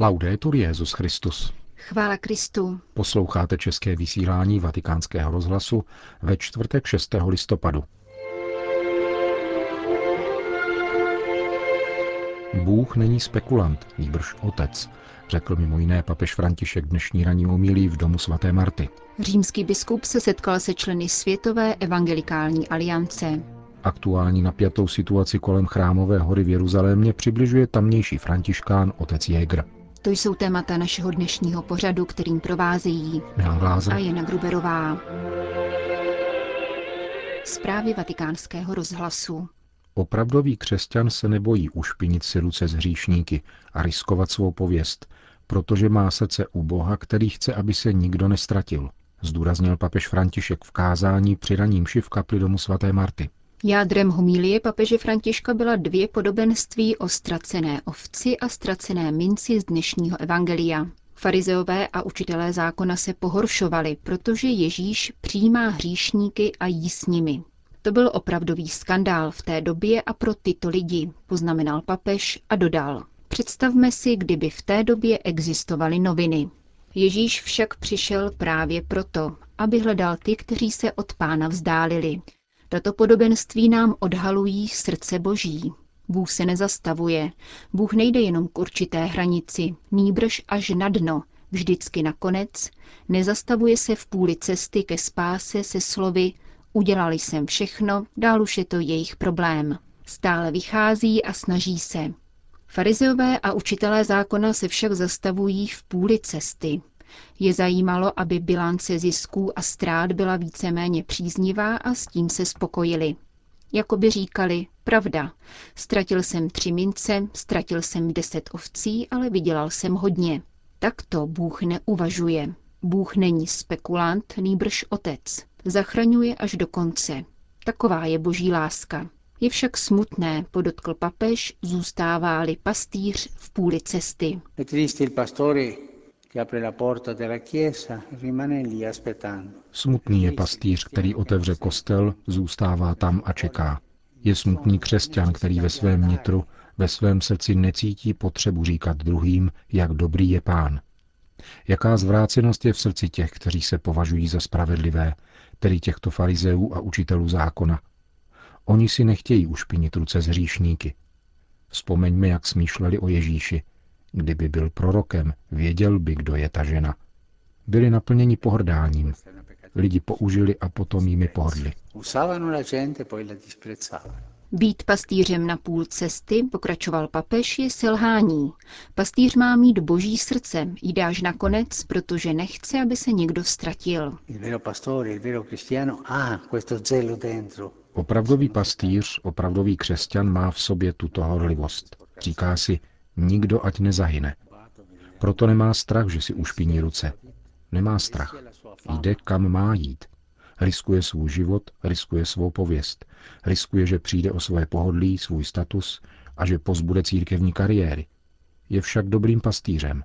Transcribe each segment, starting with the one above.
Laudetur Jezus Christus. Chvála Kristu. Posloucháte české vysílání Vatikánského rozhlasu ve čtvrtek 6. listopadu. Bůh není spekulant, nýbrž otec, řekl mimo jiné papež František dnešní ranní umílí v domu svaté Marty. Římský biskup se setkal se členy Světové evangelikální aliance. Aktuální napjatou situaci kolem chrámové hory v Jeruzalémě přibližuje tamnější františkán otec Jäger. To jsou témata našeho dnešního pořadu, kterým provázejí Milan Glázer a Jana Gruberová. Zprávy vatikánského rozhlasu. Opravdový křesťan se nebojí ušpinit si ruce z hříšníky a riskovat svou pověst, protože má srdce u Boha, který chce, aby se nikdo nestratil, zdůraznil papež František v kázání při raním v kapli domu svaté Marty. Jádrem homílie papeže Františka byla dvě podobenství o ztracené ovci a ztracené minci z dnešního evangelia. Farizeové a učitelé zákona se pohoršovali, protože Ježíš přijímá hříšníky a jí s nimi. To byl opravdový skandál v té době a pro tyto lidi, poznamenal papež a dodal. Představme si, kdyby v té době existovaly noviny. Ježíš však přišel právě proto, aby hledal ty, kteří se od pána vzdálili. Tato podobenství nám odhalují srdce boží. Bůh se nezastavuje. Bůh nejde jenom k určité hranici, nýbrž až na dno, vždycky nakonec, nezastavuje se v půli cesty ke spáse se slovy Udělali jsem všechno, dál už je to jejich problém. Stále vychází a snaží se. Farizeové a učitelé zákona se však zastavují v půli cesty. Je zajímalo, aby bilance zisků a ztrát byla víceméně příznivá a s tím se spokojili. Jako by říkali, pravda, ztratil jsem tři mince, ztratil jsem deset ovcí, ale vydělal jsem hodně. Takto Bůh neuvažuje. Bůh není spekulant, nýbrž otec. Zachraňuje až do konce. Taková je boží láska. Je však smutné, podotkl papež, zůstává-li pastýř v půli cesty. Smutný je pastýř, který otevře kostel, zůstává tam a čeká. Je smutný křesťan, který ve svém nitru, ve svém srdci necítí potřebu říkat druhým, jak dobrý je pán. Jaká zvrácenost je v srdci těch, kteří se považují za spravedlivé, tedy těchto farizeů a učitelů zákona. Oni si nechtějí ušpinit ruce z hříšníky. Vzpomeňme, jak smýšleli o Ježíši. Kdyby byl prorokem, věděl by, kdo je ta žena. Byli naplněni pohrdáním. Lidi použili a potom jimi pohrdli. Být pastýřem na půl cesty, pokračoval papež, je selhání. Pastýř má mít boží srdce, jde až nakonec, protože nechce, aby se někdo ztratil. Opravdový pastýř, opravdový křesťan má v sobě tuto horlivost. Říká si, nikdo ať nezahyne. Proto nemá strach, že si ušpiní ruce. Nemá strach. Jde, kam má jít. Riskuje svůj život, riskuje svou pověst. Riskuje, že přijde o své pohodlí, svůj status a že pozbude církevní kariéry. Je však dobrým pastýřem.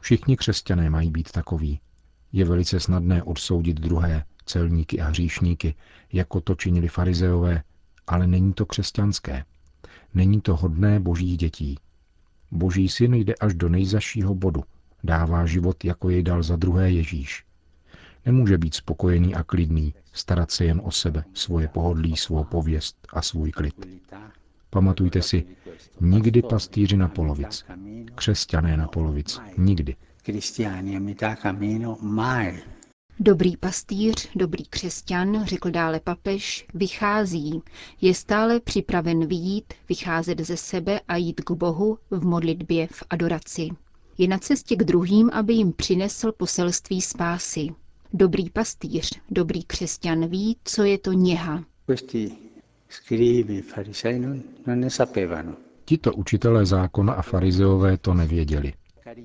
Všichni křesťané mají být takoví. Je velice snadné odsoudit druhé, celníky a hříšníky, jako to činili farizeové, ale není to křesťanské. Není to hodné božích dětí. Boží syn jde až do nejzašího bodu. Dává život, jako jej dal za druhé Ježíš. Nemůže být spokojený a klidný, starat se jen o sebe, svoje pohodlí, svou pověst a svůj klid. Pamatujte si, nikdy pastýři na polovic, křesťané na polovic, nikdy. Dobrý pastýř, dobrý křesťan, řekl dále papež, vychází, je stále připraven vyjít, vycházet ze sebe a jít k Bohu v modlitbě, v adoraci. Je na cestě k druhým, aby jim přinesl poselství spásy. Dobrý pastýř, dobrý křesťan ví, co je to něha. Tito učitelé zákona a farizeové to nevěděli.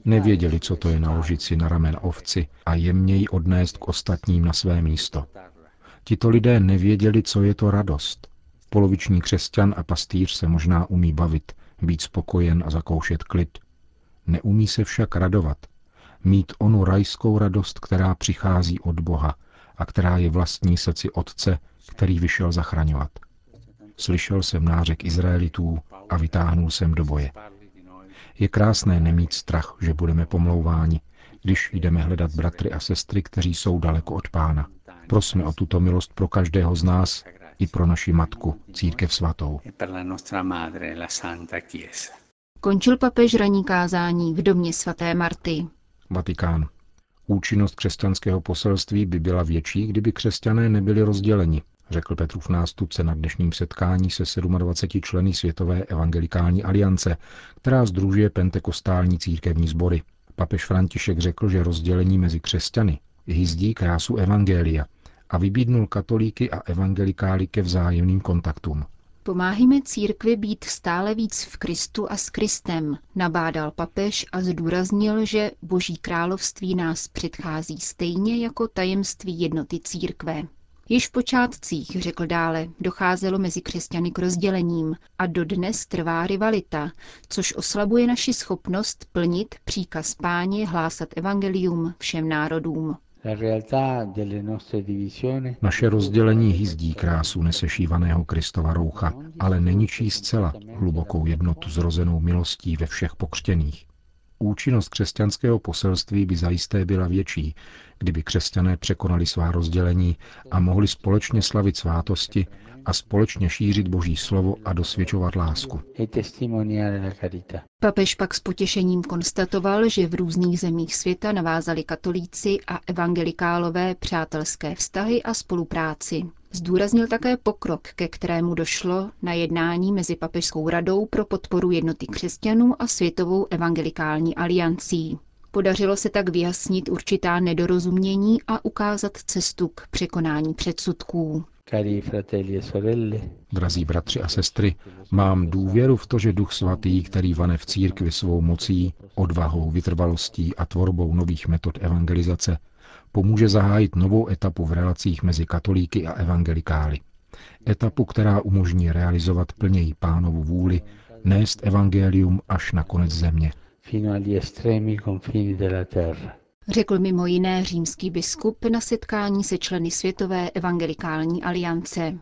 Nevěděli, co to je naložit si na ramen ovci a jemně ji odnést k ostatním na své místo. Tito lidé nevěděli, co je to radost. Poloviční křesťan a pastýř se možná umí bavit, být spokojen a zakoušet klid. Neumí se však radovat, mít onu rajskou radost, která přichází od Boha a která je vlastní srdci Otce, který vyšel zachraňovat. Slyšel jsem nářek Izraelitů a vytáhnul jsem do boje. Je krásné nemít strach, že budeme pomlouváni, když jdeme hledat bratry a sestry, kteří jsou daleko od pána. Prosme o tuto milost pro každého z nás i pro naši matku, církev svatou. Končil papež raní kázání v domě svaté Marty. Vatikán. Účinnost křesťanského poselství by byla větší, kdyby křesťané nebyli rozděleni, řekl Petrův nástupce na dnešním setkání se 27 členy Světové evangelikální aliance, která združuje pentekostální církevní sbory. Papež František řekl, že rozdělení mezi křesťany hyzdí krásu evangelia a vybídnul katolíky a evangelikály ke vzájemným kontaktům. Pomáhíme církvi být stále víc v Kristu a s Kristem, nabádal papež a zdůraznil, že Boží království nás předchází stejně jako tajemství jednoty církve. Již v počátcích, řekl dále, docházelo mezi křesťany k rozdělením a dodnes trvá rivalita, což oslabuje naši schopnost plnit příkaz páně hlásat evangelium všem národům. Naše rozdělení hyzdí krásu nesešívaného Kristova roucha, ale neničí zcela hlubokou jednotu zrozenou milostí ve všech pokřtěných. Účinnost křesťanského poselství by zajisté byla větší, kdyby křesťané překonali svá rozdělení a mohli společně slavit svátosti a společně šířit Boží slovo a dosvědčovat lásku. Papež pak s potěšením konstatoval, že v různých zemích světa navázali katolíci a evangelikálové přátelské vztahy a spolupráci. Zdůraznil také pokrok, ke kterému došlo na jednání mezi Papežskou radou pro podporu jednoty křesťanů a Světovou evangelikální aliancí. Podařilo se tak vyjasnit určitá nedorozumění a ukázat cestu k překonání předsudků. E Drazí bratři a sestry, mám důvěru v to, že Duch Svatý, který vane v církvi svou mocí, odvahou, vytrvalostí a tvorbou nových metod evangelizace, pomůže zahájit novou etapu v relacích mezi katolíky a evangelikály. Etapu, která umožní realizovat plněji pánovu vůli, nést evangelium až na konec země. Řekl mimo jiné římský biskup na setkání se členy Světové evangelikální aliance.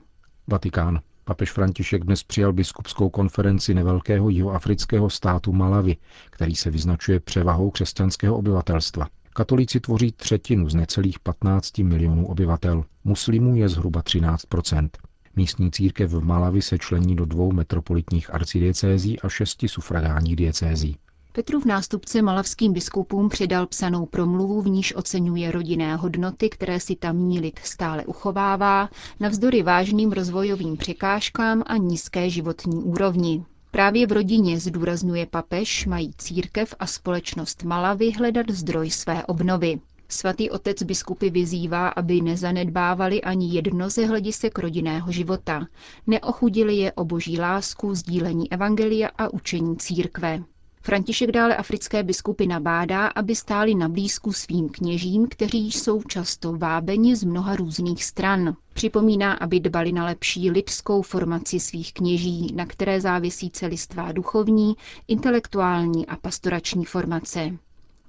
Vatikán. Papež František dnes přijal biskupskou konferenci nevelkého jihoafrického státu Malawi, který se vyznačuje převahou křesťanského obyvatelstva. Katolíci tvoří třetinu z necelých 15 milionů obyvatel, muslimů je zhruba 13% Místní církev v Malavi se člení do dvou metropolitních arcidiecézí a šesti sufragánních diecézí. Petrův nástupce malavským biskupům předal psanou promluvu, v níž oceňuje rodinné hodnoty, které si tamní lid stále uchovává, navzdory vážným rozvojovým překážkám a nízké životní úrovni. Právě v rodině, zdůrazňuje papež, mají církev a společnost Malavy hledat zdroj své obnovy. Svatý otec biskupy vyzývá, aby nezanedbávali ani jedno ze hledisek rodinného života. Neochudili je o boží lásku, sdílení evangelia a učení církve. František dále africké biskupy nabádá, aby stáli na blízku svým kněžím, kteří jsou často vábeni z mnoha různých stran. Připomíná, aby dbali na lepší lidskou formaci svých kněží, na které závisí celistvá duchovní, intelektuální a pastorační formace.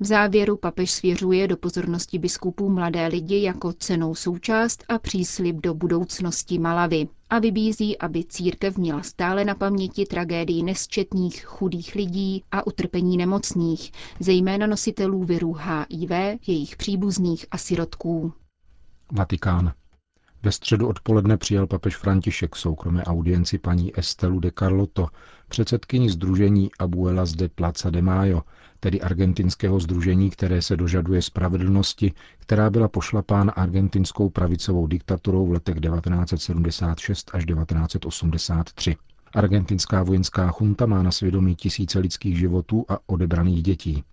V závěru papež svěřuje do pozornosti biskupů mladé lidi jako cenou součást a příslib do budoucnosti Malavy a vybízí, aby církev měla stále na paměti tragédii nesčetných chudých lidí a utrpení nemocných, zejména nositelů viru HIV, jejich příbuzných a sirotků. Vatikán. Ve středu odpoledne přijal papež František soukromé audienci paní Estelu de Carlotto, předsedkyni združení Abuelas de Plaza de Mayo, tedy argentinského združení, které se dožaduje spravedlnosti, která byla pošlapána argentinskou pravicovou diktaturou v letech 1976 až 1983. Argentinská vojenská chunta má na svědomí tisíce lidských životů a odebraných dětí.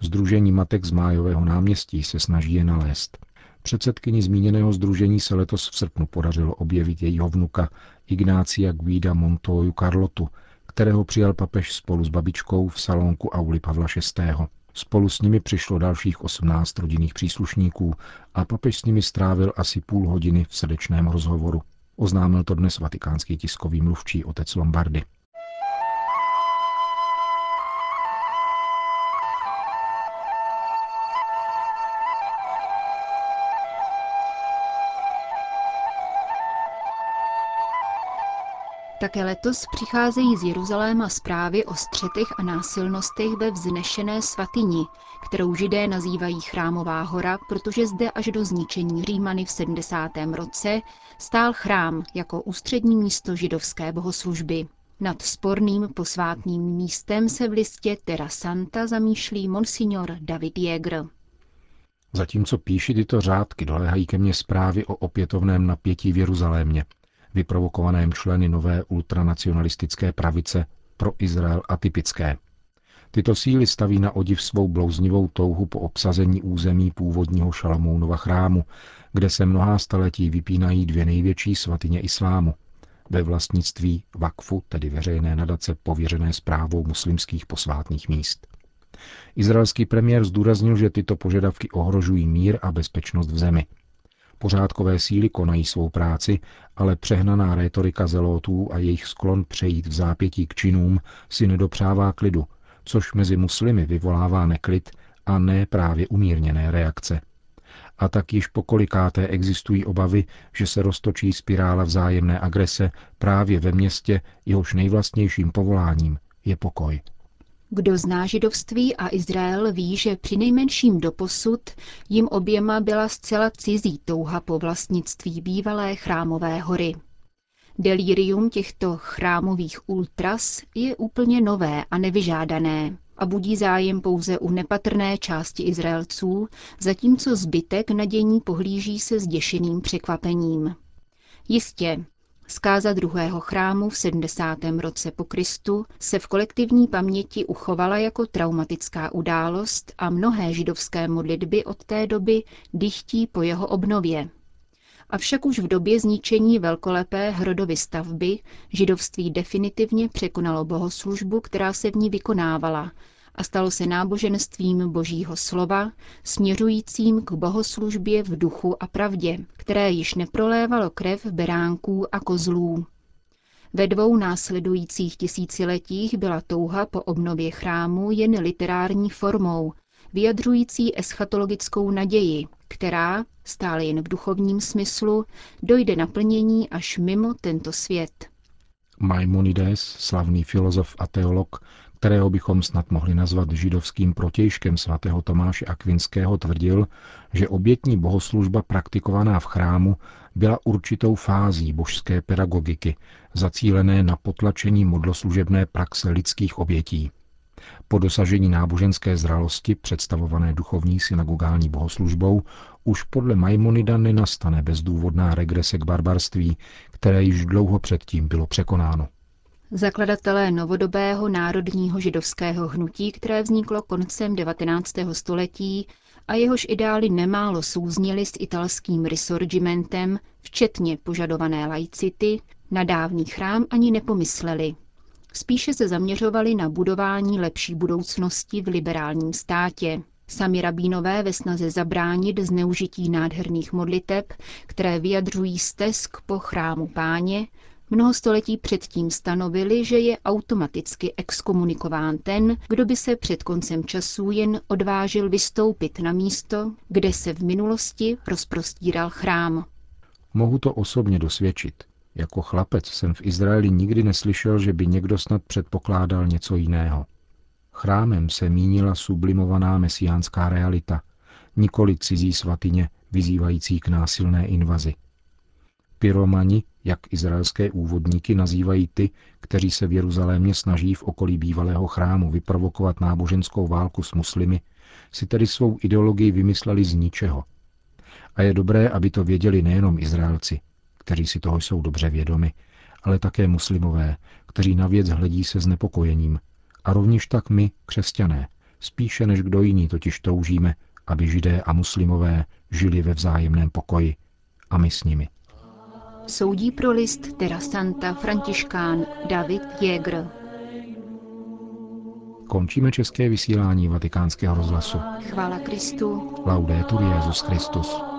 Združení matek z Májového náměstí se snaží je nalézt. Předsedkyni zmíněného združení se letos v srpnu podařilo objevit jejího vnuka Ignácia Guida Montoyu Carlotu, kterého přijal papež spolu s babičkou v salonku Auli Pavla VI. Spolu s nimi přišlo dalších 18 rodinných příslušníků a papež s nimi strávil asi půl hodiny v srdečném rozhovoru. Oznámil to dnes vatikánský tiskový mluvčí otec Lombardy. Také letos přicházejí z Jeruzaléma zprávy o střetech a násilnostech ve vznešené svatyni, kterou židé nazývají Chrámová hora, protože zde až do zničení Římany v 70. roce stál chrám jako ústřední místo židovské bohoslužby. Nad sporným posvátným místem se v listě Terra Santa zamýšlí monsignor David Jäger. Zatímco píši tyto řádky, doléhají ke mně zprávy o opětovném napětí v Jeruzalémě, vyprovokovaném členy nové ultranacionalistické pravice pro Izrael atypické. Tyto síly staví na odiv svou blouznivou touhu po obsazení území původního Šalamounova chrámu, kde se mnohá staletí vypínají dvě největší svatyně islámu, ve vlastnictví Vakfu, tedy veřejné nadace pověřené zprávou muslimských posvátných míst. Izraelský premiér zdůraznil, že tyto požadavky ohrožují mír a bezpečnost v zemi. Pořádkové síly konají svou práci, ale přehnaná rétorika zelotů a jejich sklon přejít v zápětí k činům si nedopřává klidu, což mezi muslimy vyvolává neklid a ne právě umírněné reakce. A tak již pokolikáté existují obavy, že se roztočí spirála vzájemné agrese právě ve městě, jehož nejvlastnějším povoláním je pokoj. Kdo zná židovství a Izrael ví, že při nejmenším doposud jim oběma byla zcela cizí touha po vlastnictví bývalé chrámové hory. Delirium těchto chrámových ultras je úplně nové a nevyžádané a budí zájem pouze u nepatrné části Izraelců, zatímco zbytek nadění pohlíží se zděšeným překvapením. Jistě, Zkáza druhého chrámu v 70. roce po Kristu se v kolektivní paměti uchovala jako traumatická událost a mnohé židovské modlitby od té doby dychtí po jeho obnově. Avšak už v době zničení velkolepé Hrodovy stavby židovství definitivně překonalo bohoslužbu, která se v ní vykonávala a stalo se náboženstvím božího slova, směřujícím k bohoslužbě v duchu a pravdě, které již neprolévalo krev beránků a kozlů. Ve dvou následujících tisíciletích byla touha po obnově chrámu jen literární formou, vyjadřující eschatologickou naději, která, stále jen v duchovním smyslu, dojde naplnění až mimo tento svět. Maimonides, slavný filozof a teolog, kterého bychom snad mohli nazvat židovským protějškem svatého Tomáše Akvinského, tvrdil, že obětní bohoslužba praktikovaná v chrámu byla určitou fází božské pedagogiky, zacílené na potlačení modloslužebné praxe lidských obětí. Po dosažení náboženské zralosti, představované duchovní synagogální bohoslužbou, už podle Maimonida nenastane bezdůvodná regrese k barbarství, které již dlouho předtím bylo překonáno. Zakladatelé novodobého národního židovského hnutí, které vzniklo koncem 19. století a jehož ideály nemálo souznili s italským risorgimentem, včetně požadované laicity, na dávný chrám ani nepomysleli. Spíše se zaměřovali na budování lepší budoucnosti v liberálním státě. Sami rabínové ve snaze zabránit zneužití nádherných modliteb, které vyjadřují stesk po chrámu páně, mnoho století předtím stanovili, že je automaticky exkomunikován ten, kdo by se před koncem časů jen odvážil vystoupit na místo, kde se v minulosti rozprostíral chrám. Mohu to osobně dosvědčit. Jako chlapec jsem v Izraeli nikdy neslyšel, že by někdo snad předpokládal něco jiného. Chrámem se mínila sublimovaná mesiánská realita, nikoli cizí svatyně vyzývající k násilné invazi. Pyromani, jak izraelské úvodníky nazývají ty, kteří se v Jeruzalémě snaží v okolí bývalého chrámu vyprovokovat náboženskou válku s muslimy, si tedy svou ideologii vymysleli z ničeho. A je dobré, aby to věděli nejenom Izraelci, kteří si toho jsou dobře vědomi, ale také muslimové, kteří na věc hledí se znepokojením. A rovněž tak my, křesťané, spíše než kdo jiný totiž toužíme, aby židé a muslimové žili ve vzájemném pokoji. A my s nimi. Soudí pro list Terra Santa františkán David Jäger. Končíme české vysílání vatikánského rozhlasu. Chvála Kristu. Laudetur Jezus Christus.